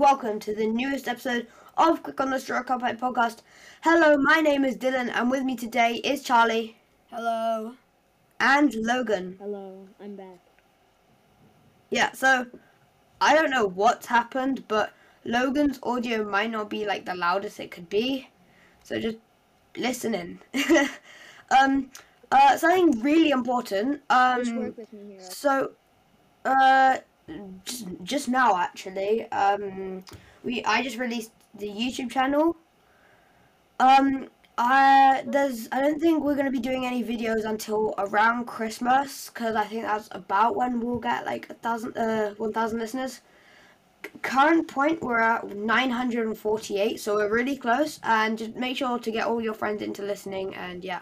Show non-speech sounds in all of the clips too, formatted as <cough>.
welcome to the newest episode of Quick on the Straw Cuphead podcast. Hello, my name is Dylan, and with me today is Charlie Hello. and Logan. Hello, I'm back. Yeah, so I don't know what's happened, but Logan's audio might not be like the loudest it could be, so just listen in. <laughs> um, uh, something really important. Just Um, work with me here. So, uh, just, now actually, um, we I just released the YouTube channel. Um, I there's I don't think we're gonna be doing any videos until around Christmas because I think that's about when we'll get like a thousand uh one thousand listeners. Current point we're at 948, so we're really close. And just make sure to get all your friends into listening. And yeah.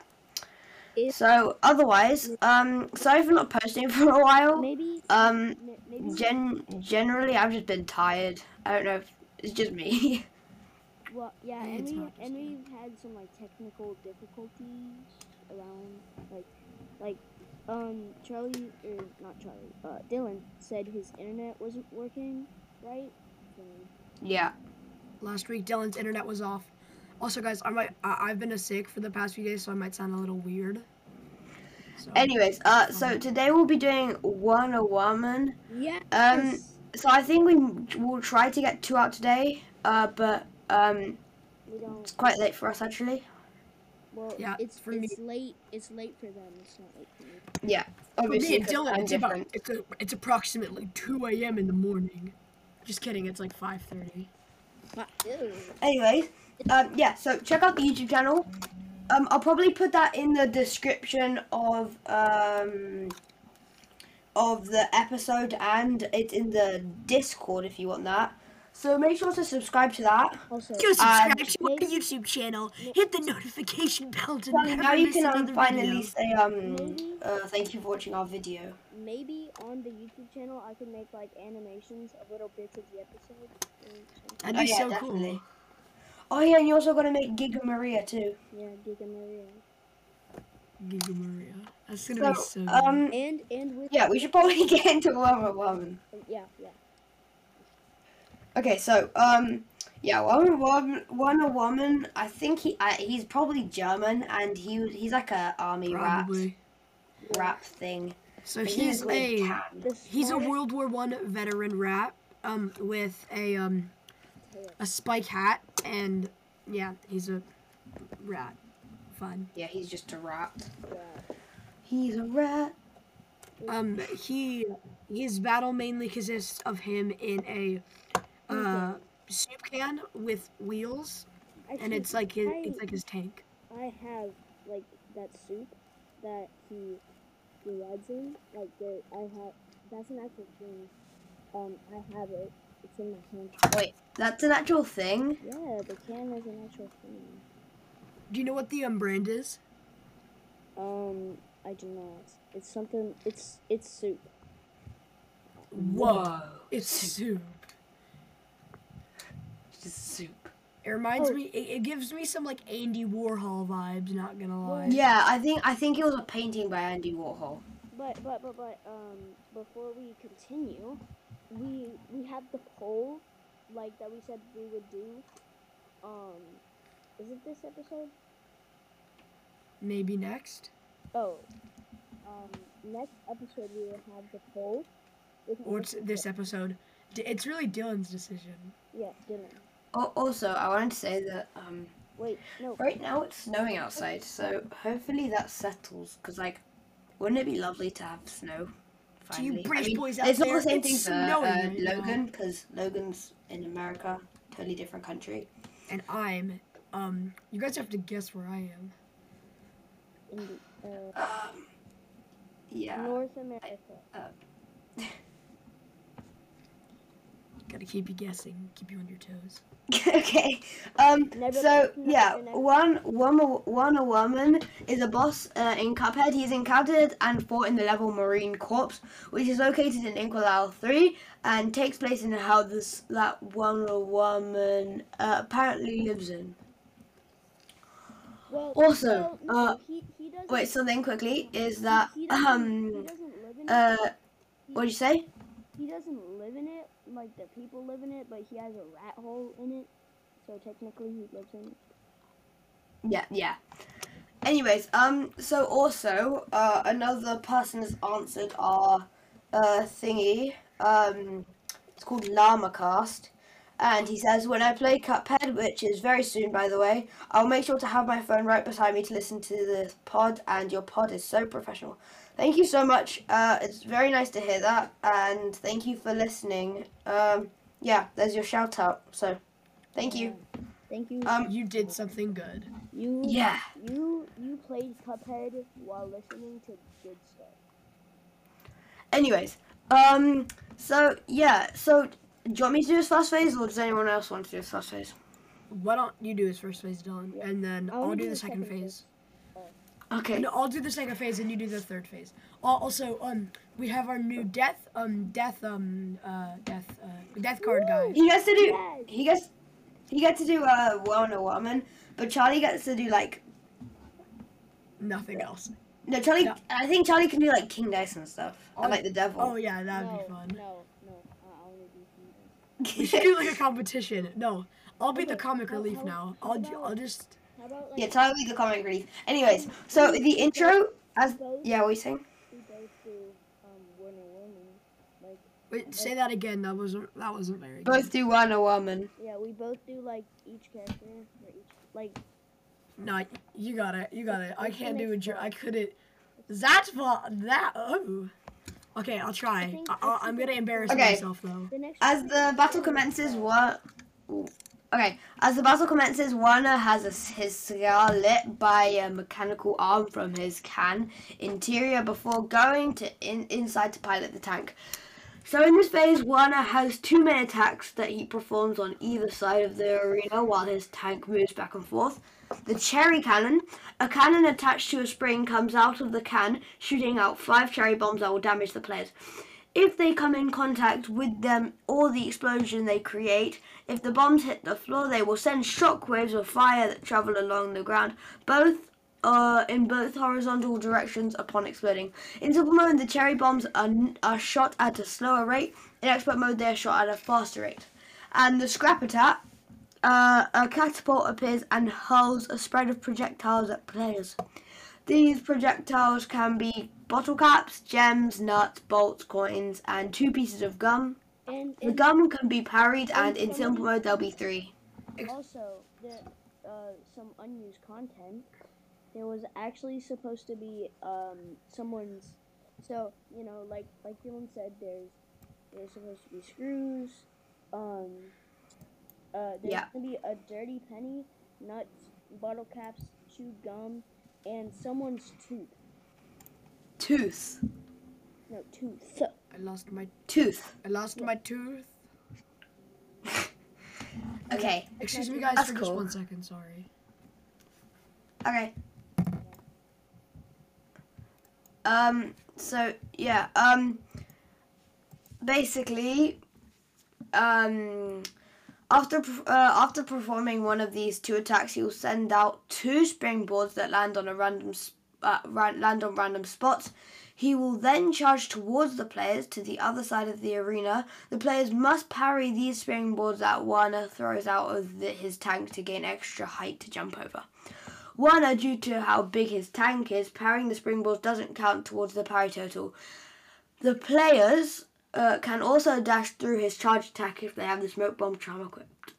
If- So otherwise, um, sorry for not posting <laughs> for a while. Maybe. Um, m- maybe. Gen generally, I've just been tired. I don't know if it's just me. <laughs> well, yeah, and we and we've had some like technical difficulties around like like um Charlie or not Charlie uh Dylan said his internet wasn't working right. So, yeah. Last week, Dylan's internet was off. Also, guys, I might I, I've been a sick for the past few days, so I might sound a little weird. So, Anyways, uh, so today we'll be doing Werner Werman. yeah. Um, So I think we will try to get two out today. Uh, but um, it's quite late for us actually. Well, Yeah, it's for me. it's late. It's late for them. It's not late for me. Yeah. for me Obviously, and 'cause Dylan, I'm it's about different. it's a, it's approximately 2 a.m. in the morning. Just kidding, it's like 5:30. Ew. Anyways, um, yeah. So check out the YouTube channel. Um, I'll probably put that in the description of um of the episode, and it's in the Discord if you want that. So make sure to subscribe to that. Also, Go subscribe to our YouTube channel. Hit the notification bell to Well, never now you miss can um, finally video. say um Maybe. uh, thank you for watching our video. maybe on the YouTube channel I could make like animations of little bits of the episode. or something. That'd Oh, be yeah, so definitely. cool. Oh yeah, and you're also gonna make Giga Maria too. Yeah, Giga Maria. Giga Maria. That's gonna So be so good. um And and with yeah, we should probably <laughs> get into Woman Woman. yeah yeah. Okay, so um yeah, Woman Woman Wonder Woman. I think he uh, he's probably German and he he's like a army Probably. rap rap thing. So But he's like a tan. He's a World War One veteran rap um with a um a spike hat and yeah he's a rat. Fun. Yeah, he's just a rat. Yeah. He's a rat. Um he his battle mainly consists of him in a uh soup can with wheels and it's like his I, it's like his tank. I have like that soup that he he rides in. Like the I have that's an actual thing. Um, I have it. It's in my hand. Wait, that's an actual thing. Yeah, the can is an actual thing. Do you know what the um brand is? Um, I do not. It's something. It's it's soup. Whoa. It's soup. Just soup. It reminds Oh. me. It, it gives me some like Andy Warhol vibes. Not gonna lie. Yeah, I think I think it was a painting by Andy Warhol. But but but but um, before we continue, we we have the poll, like that we said we would do. Um, is it this episode? Maybe next. Oh, um, next episode we will have the poll. Or it's this that- episode. It's really Dylan's decision. Yeah, Dylan. Oh, also, I wanted to say that um, Wait, no. right now it's snowing outside, so hopefully that settles. Cause like, wouldn't it be lovely to have snow? To you Finally? I mean, boys out it's not there, the same thing for uh. Logan, because Logan's in America, totally different country. And I'm. Um. You guys have to guess where I am. In uh, Um, yeah. North America. <laughs> Gotta keep you guessing. Keep you on your toes. <laughs> okay. Um. Never- So never- yeah, never- one one Werner Werman is a boss uh, in Cuphead. He's encountered and fought in the level Murine Corps, which is located in Inkwell 3 and takes place in how this, that Werner Werman uh, apparently lives in. Well, Also, well, no, uh, he, he Wait, something quickly is that he he um live in uh what'd you say? He doesn't live in it like the people live in it, but he has a rat hole in it. So technically, he lives in it. Yeah, yeah. Anyways, um, so also, uh, another person has answered our, uh, thingy, um, it's called LlamaCast, and he says, when I play Cuphead, which is very soon, by the way, I'll make sure to have my phone right beside me to listen to the pod, and your pod is so professional. Thank you so much, uh, it's very nice to hear that, and thank you for listening. Um, yeah, there's your shout out, so, thank you. Thank you. Um, You did something good. you yeah. you you played Cuphead while listening to good stuff. Anyways, um, so yeah, so do you want me to do this first phase, or does anyone else want to do this first phase? Why don't you do his first phase, Dylan, Yeah. and then I I'll do do the the second second phase. Okay. No, I'll do the second phase, and you do the third phase. Also, um, we have our new death, um, death, um, uh, death, uh, death card guy. He gets to do. He gets. He gets to do a uh, Wonder Woman, but Charlie gets to do like. Nothing else. No, Charlie. Yeah. I think Charlie can do like King Dice and stuff, Oh, and like the Devil. Oh yeah, that'd no, be fun. No, no, uh, I want to do We should do like a competition. No, I'll be the comic relief how- now. I'll, about- I'll just. How about like yeah, Charlie will be the comic relief. Anyways, so the intro as both yeah, what are you saying? we both do um Wonder Woman. Like Wait, say that again. That wasn't. That wasn't very. Good. Both do Wonder Woman. yeah, we both do like each character for each like No, you got it. You got it. I can't do a next joke. I couldn't. That's what that. Oh. Okay, I'll try. I, I I, I'm gonna embarrass Okay. myself though. the As the battle commences, what? Okay, as the battle commences, Warner has a, his cigar lit by a mechanical arm from his can interior before going to in, inside to pilot the tank. So in this phase, Warner has two main attacks that he performs on either side of the arena while his tank moves back and forth. The cherry cannon, a cannon attached to a spring, comes out of the can, shooting out five cherry bombs that will damage the players. If they come in contact with them or the explosion they create, if the bombs hit the floor, they will send shockwaves of fire that travel along the ground, both uh, in both horizontal directions upon exploding. In simple mode, the cherry bombs are, are shot at a slower rate. In expert mode, they are shot at a faster rate. And the scrap attack, uh, a catapult appears and hurls a spread of projectiles at players. These projectiles can be bottle caps, gems, nuts, bolts, coins, and two pieces of gum. and, The gum can be parried, and in some- simple mode, there'll be three. also the uh some unused content. There was actually supposed to be um someone's so you know like like Dylan said there's there's supposed to be screws um uh there's Yeah. gonna be a dirty penny nuts bottle caps chewed gum and someone's tooth Tooth. no tooth I lost my. Tooth. I lost my tooth. <laughs> Okay. Excuse me, guys, That's for just one second. Sorry. Okay. Um. So yeah. Um. Basically, um, after uh, after performing one of these two attacks, he will send out two springboards that land on a random s- uh, land on random spots. He will then charge towards the players to the other side of the arena. The players must parry these springboards that Warner throws out of the, his tank to gain extra height to jump over. Warner, due to how big his tank is, parrying the springboards doesn't count towards the parry total. The players uh, can also dash through his charge attack if they have the smoke bomb charm equipped.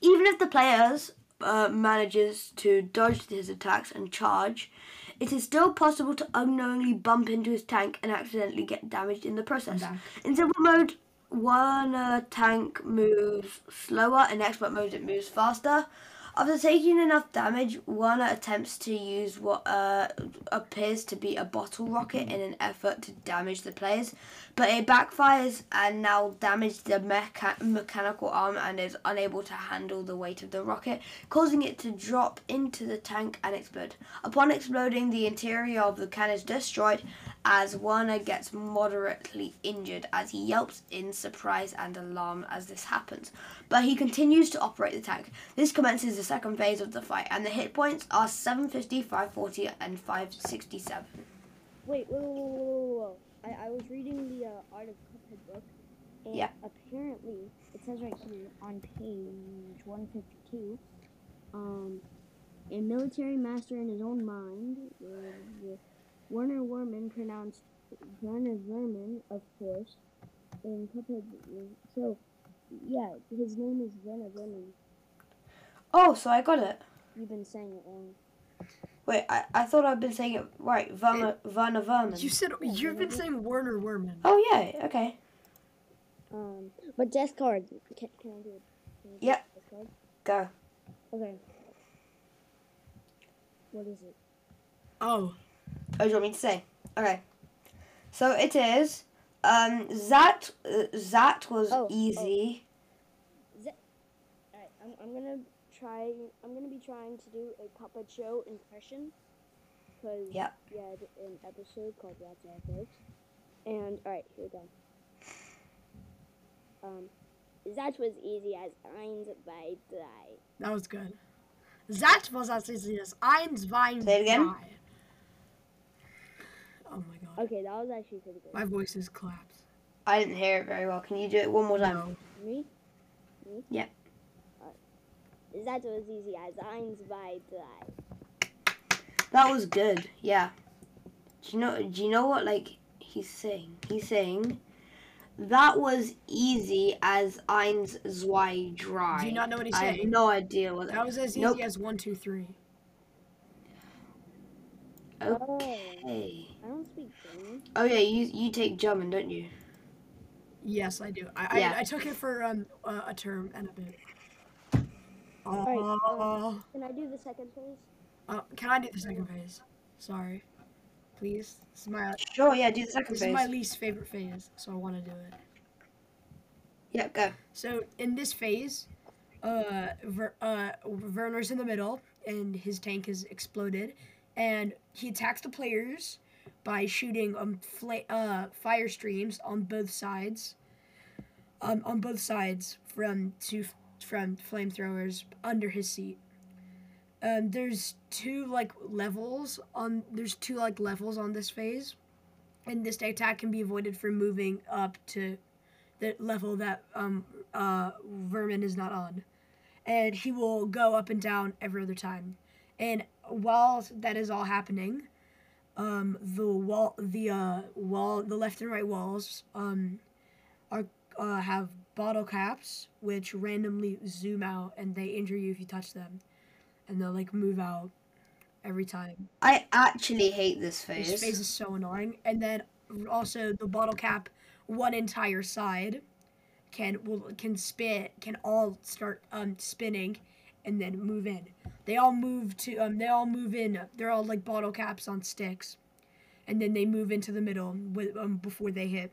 Even if the players uh, manages to dodge his attacks and charge, it is still possible to unknowingly bump into his tank and accidentally get damaged in the process. back. In simple mode, one uh, tank moves slower, in expert mode it moves faster. After taking enough damage, Warner attempts to use what uh, appears to be a bottle rocket in an effort to damage the players, but it backfires and now damages the mecha- mechanical arm and is unable to handle the weight of the rocket, causing it to drop into the tank and explode. Upon exploding, the interior of the can is destroyed as Warner gets moderately injured as he yelps in surprise and alarm as this happens. But he continues to operate the tank. This commences the second phase of the fight, and the hit points are 750, 540, and 567. wait whoa whoa whoa whoa. I, I was reading the uh, art of Cuphead book And Yeah. Apparently, it says right here on page 152, um, a military master in his own mind, the Werner Werman pronounced Werner Verman, of course, in Cuphead. So, yeah, his name is Werner Verman. Oh, so I got it. You've been saying it wrong. Wait, I, I thought I'd been saying it right. Werner, Werner Verman. You said you've been saying Werner Werman. Oh, yeah, okay. Um, but death card. Can, can I do it? Can I do Yeah. Death card? Go. Okay. What is it? Oh, Oh, do you want me to say? Okay. So it is. Um, that uh, that was Oh, oh. easy. Alright, I'm, I'm gonna try. I'm gonna be trying to do a Papa Joe impression. Cause Yep. we had an episode called Rats and Folks. And alright, here we go. Um, that was easy as eins by drei. that was good. That was as easy as eins, wein, Say it again. drei. Oh my god. Okay, that was actually pretty good. My voice is collapsed. I didn't hear it very well. Can you do it one more time? No. Me? Me? Yeah. Alright. That was easy as eins by drei. That was good. Yeah. Do you know? Do you know what like he's saying? He's saying that was easy as eins, zwei, drei. Do you not know what he's saying? I have no idea what That was as easy Nope. as one, two, three. Okay. I don't speak German. Oh yeah, you you take German, don't you? Yes, I do. I, Yeah. I, I took it for um uh, a term and a bit. Alright, Uh, Can I do the second phase? uh, can I do the second phase? Sorry. Please. This is my Sure. Yeah. Do the second this is my least favorite phase, so I want to do it. Yeah. Go. So in this phase, uh, Ver, uh, Werner's in the middle, and his tank has exploded, and he attacks the players by shooting um fla- uh, fire streams on both sides. Um, on both sides from two from flamethrowers under his seat. Um, there's two like levels on there's two like levels on this phase, and this attack can be avoided from moving up to the level that um uh Vermin is not on, and he will go up and down every other time, and while that is all happening, um the wall the uh wall the left and right walls um are uh have bottle caps which randomly zoom out and they injure you if you touch them, and they'll like move out every time. I actually hate this phase. This phase. is so annoying. And then also the bottle cap, one entire side, can will can spin can all start um spinning, and then move in. They all move to um they all move in. They're all like bottle caps on sticks, and then they move into the middle with um before they hit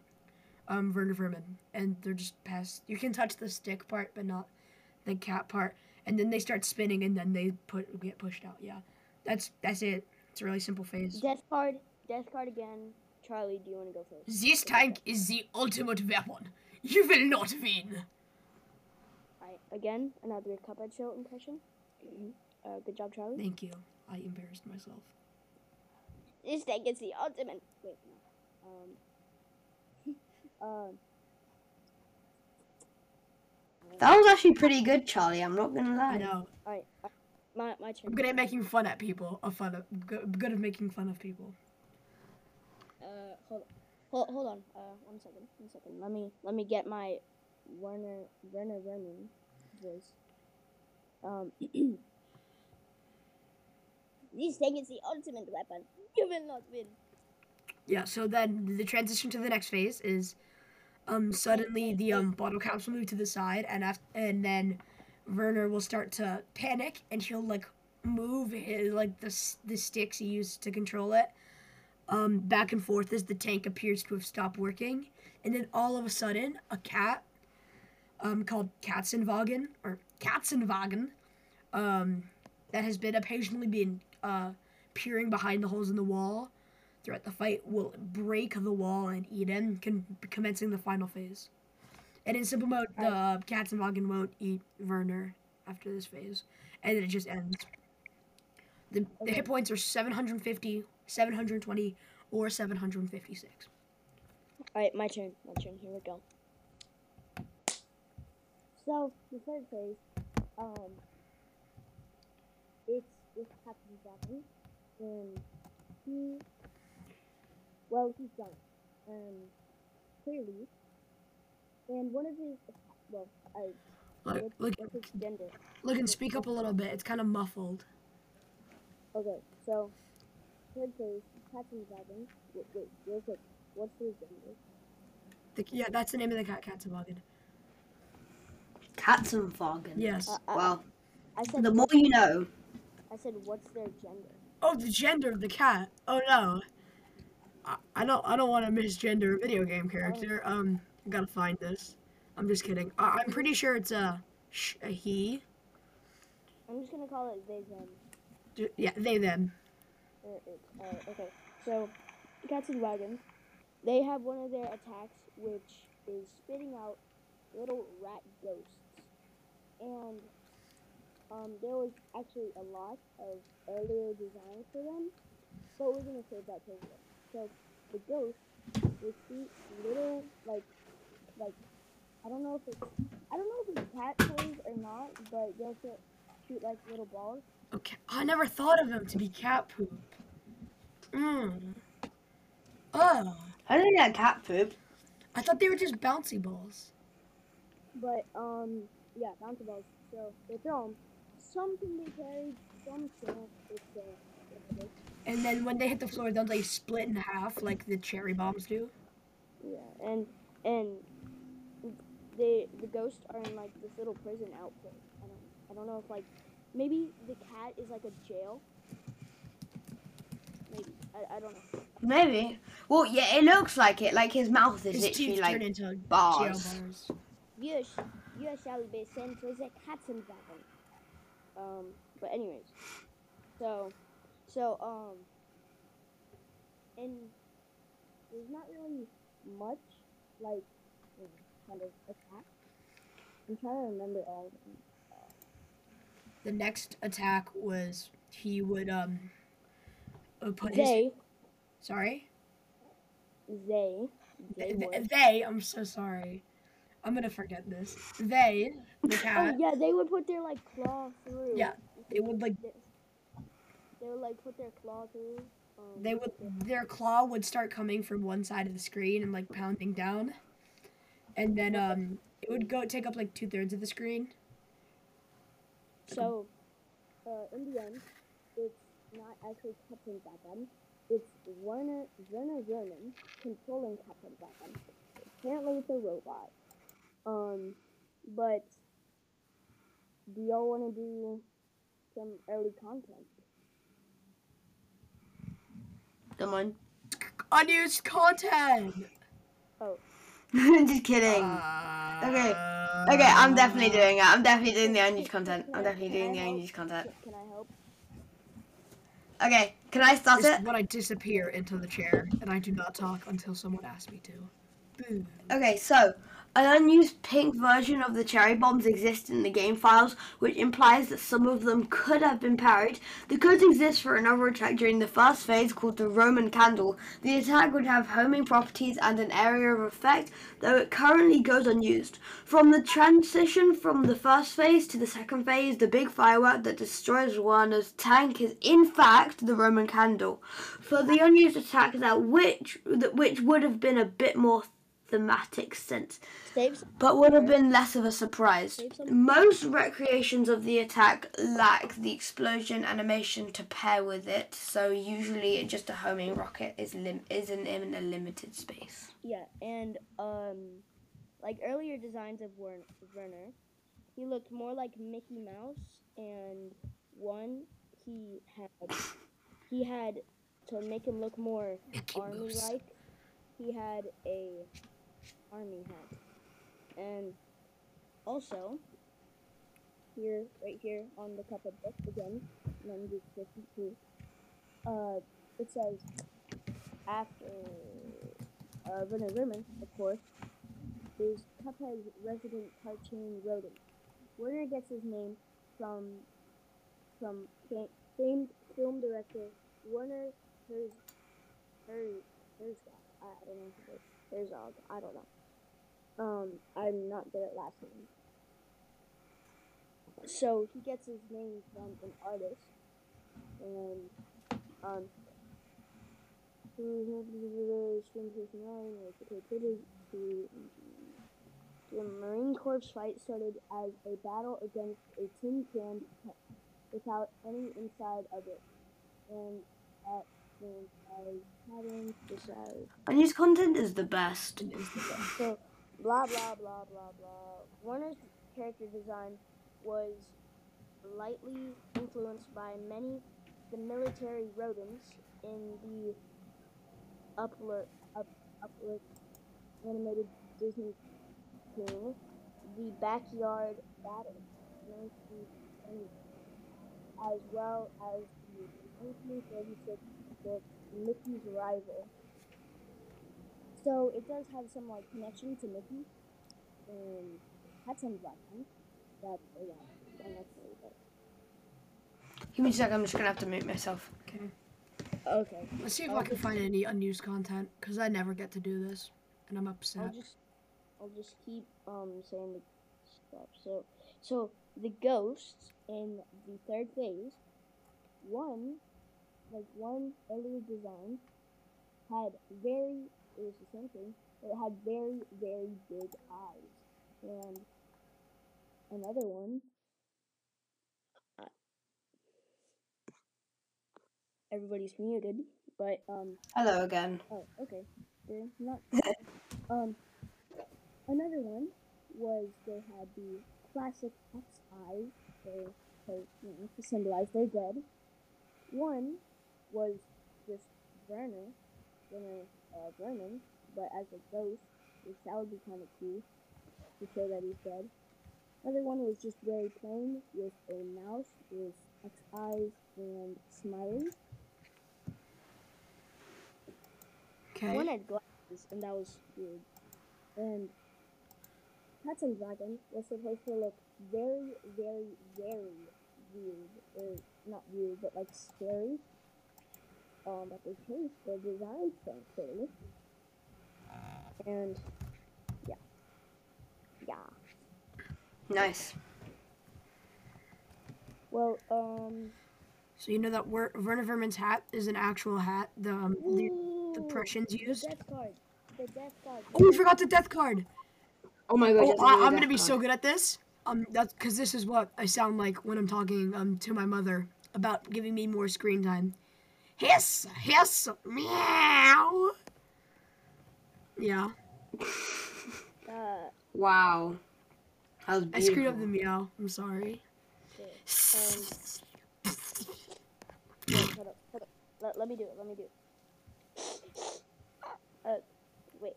um Werner Vermin, and they're just past. You can touch the stick part, but not the cap part. And then they start spinning, and then they put get pushed out. Yeah, that's that's it. It's a really simple phase. Death card. Death card again. Charlie, do you want to go first? This tank is the ultimate weapon. You will not win. Alright, again, another Cuphead show impression. Mhm. Uh, good job, Charlie. Thank you. I embarrassed myself. This tank is the ultimate. Wait, no. Um. <laughs> um. That was actually pretty good, Charlie. I'm not gonna lie. I know. Alright, uh, my my turn. I'm good at making fun at people. Of fun of good, good at making fun of people. Uh, hold, hold, hold on. Uh, one second. One second. Let me let me get my Werner Werner Vernon voice. Um. <clears throat> this thing is the ultimate weapon. You will not win. Yeah. So then the transition to the next phase is, um, suddenly the um bottle caps will move to the side, and after, and then Werner will start to panic, and he'll like move his like the the sticks he used to control it, um, back and forth as the tank appears to have stopped working, and then all of a sudden a cat, um, called Katzenwagen or Katzenwagen, um, that has been occasionally been uh peering behind the holes in the wall throughout the fight will break the wall and eat him, con- commencing the final phase. And in simple mode, the uh, Katzenwagen won't eat Werner after this phase, and then it just ends. The, the hit points are 750, 720, or 756. Alright, my turn. My turn. Here we go. So the third phase, um, it's with Captain Dragon, and he, well, he's drunk, um, clearly, and one of his, well, I, Look, look, what's his gender? look and speak up a little bit. It's kind of muffled. Okay, so third phase, Captain Dragon. Wait, wait, real quick, what's his gender? The, yeah, that's the name of the cat, Katzenwagen. Katzenwagen. Yes. Uh, I, Well, I said, the more you know. I said, what's their gender? Oh, the gender of the cat. Oh no. I, I don't. I don't want to misgender a video game character. Um, I gotta find this. I'm just kidding. I, I'm pretty sure it's a, sh- a he. I'm just gonna call it they them. J- Yeah, they them. Uh, it's, uh, okay, so cats and wagons, they have one of their attacks which is spitting out little rat ghosts, and um, there was actually a lot of earlier designs for them, but we're gonna save that till later. So the ghost will shoot little like like I don't know if it's I don't know if it's cat toys or not, but they'll shoot, shoot like little balls. Okay. I never thought of them to be cat poop. Mmm. Oh. I didn't get cat poop. I thought they were just bouncy balls. But um, yeah, bouncy balls. So they throw 'em. Some can be carried, some can't. It's uh, it's And then when they hit the floor, don't they split in half like the cherry bombs do? yeah, and and they the ghosts are in like this little prison outfit. I don't I don't know if like maybe the cat is like a jail. Maybe I, I don't know. Maybe. Well, yeah, it looks like it. Like his mouth is His literally teeth like turn into jail bars. bars. You sh- you shall be sent to the Katzenwagen. Um, but anyways, so so um, and there's not really much like you know, kind of attack. I'm trying to remember all of them. The next attack was he would um uh, put his They sorry they they Th- would. they I'm so sorry I'm gonna forget this they the cat. Oh yeah, they would put their like claw through. Yeah, they would like They, they would like put their claw through. Um, they would their claw would start coming from one side of the screen and like pounding down and then um it would go take up like two thirds of the screen So, uh, in the end, it's not actually Captain Batman. It's Werner Werner Vernon controlling Captain Batman. Apparently, it's a robot. Um, but do y'all want to do some early content? Come on. unused content Oh. <laughs> Just kidding. Uh, Okay. Okay, I'm definitely doing it. I'm definitely doing the unused content. I'm definitely doing the unused content. Can, can I help? Okay, can I start This it? is when I disappear into the chair and I do not talk until someone asks me to. Boo. Okay, so an unused pink version of the cherry bombs exist in the game files, which implies that some of them could have been parried. The codes exist for another attack during the first phase called the Roman Candle. The attack would have homing properties and an area of effect, though it currently goes unused. From the transition from the first phase to the second phase, the big firework that destroys Werner's tank is in fact the Roman Candle. For the unused attack that which that which would have been a bit more thematic sense, Saves. but would have been less of a surprise. Most recreations of the attack lack the explosion animation to pair with it, so usually just a homing rocket is lim- is in, a limited space. Yeah, and um, like earlier designs of Wer- Werner, he looked more like Mickey Mouse, and one he had he had to make him look more army like He had a army hat, and also here, right here on the cover book again, number fifty-two. Uh, it says after uh, Werner Vermin, of course, is Cuphead's resident cartoon rodent. Werner gets his name from from fa- famed film director Werner Herz Her Herzog. I don't know Herzog. I don't know. Um, I'm not good at last names. so he gets his name from an artist, and um, the Murine Corps fight started as a battle against a tin can without any inside of it, and at as patterns decide. Unused content is the best. So, blah blah blah blah blah. Warner's character design was lightly influenced by many the military rodents in the upload up, upload animated Disney cartoon, The Barnyard Battle, 1920, as well as the 1936 book Mickey's Rival. So it does have some like connection to Mickey, and had some black one. That's a lot. Unnecessary, but Give me a sec. I'm just gonna have to mute myself. Okay. okay. Let's see if I can find any unused content because I never get to do this, and I'm upset. I'll just I'll just keep um saying the stuff. So so the ghosts in the third phase, one like one earlier design had very it was the same thing, it had very, very big eyes. And another one uh, everybody's muted, but um Hello again. Oh, okay. They're not. <laughs> um, another one was they had the classic X eyes, so, so you know, to symbolize they're dead. One was just Werner, Werner, uh, Vernon, but as a ghost, which that would be kind of cool to show that he's dead. Another one was just very plain with a mouse with X eyes and smiley. Okay. One had glasses, and that was weird. And Cats and Dragon was supposed to look very, very, very weird. Or not weird, but like scary. Um, but they changed the design thankfully. And yeah. Yeah. Nice. Well, um So you know that Wer- Werner Vermin's hat is an actual hat. The um, the, the ooh, Prussians the used. death card. The death card. Oh, we forgot the death card. Oh my god. Oh, I, I'm gonna be so good at this. Um, that's because this is what I sound like when I'm talking um to my mother about giving me more screen time. Hiss, hiss, meow. Yeah, Uh, Wow. I screwed up the meow. I'm sorry. um, wait, hold up, hold up. Let, let me do it, let me do it. Uh, wait.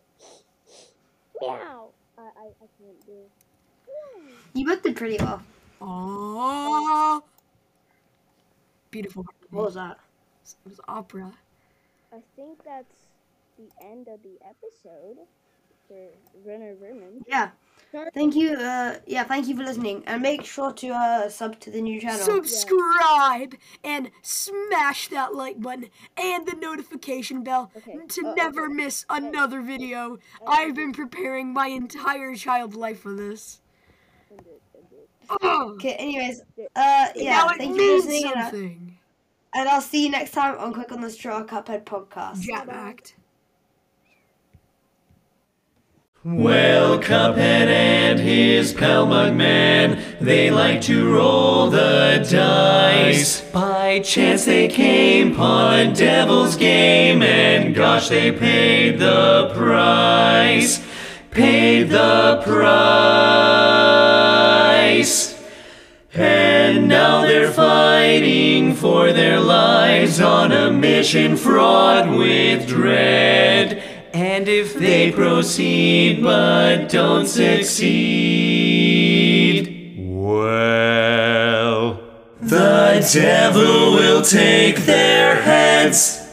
Meow! I, I, I can't do it. You both did pretty well. Oh, beautiful. What was that? It was opera. I think that's the end of the episode for Renner Vermin. Yeah. Thank you. Uh, yeah. Thank you for listening, and make sure to uh sub to the new channel. Subscribe and smash that like button and the notification bell Okay, to uh, never okay. miss another video. I've been preparing my entire child life for this. End it, end it. Ugh. Okay. Anyways. Uh. Yeah. now it Thank you for listening, something. And I'll see you next time on Quick on the Straw Cuphead podcast. Jam act. Well, Cuphead and his pal Mugman, they like to roll the dice. By chance they came upon a devil's game, and gosh, they paid the price. Paid the price. And now they're fighting for their lives on a mission fraught with dread. And if they proceed but don't succeed, well, the devil will take their heads.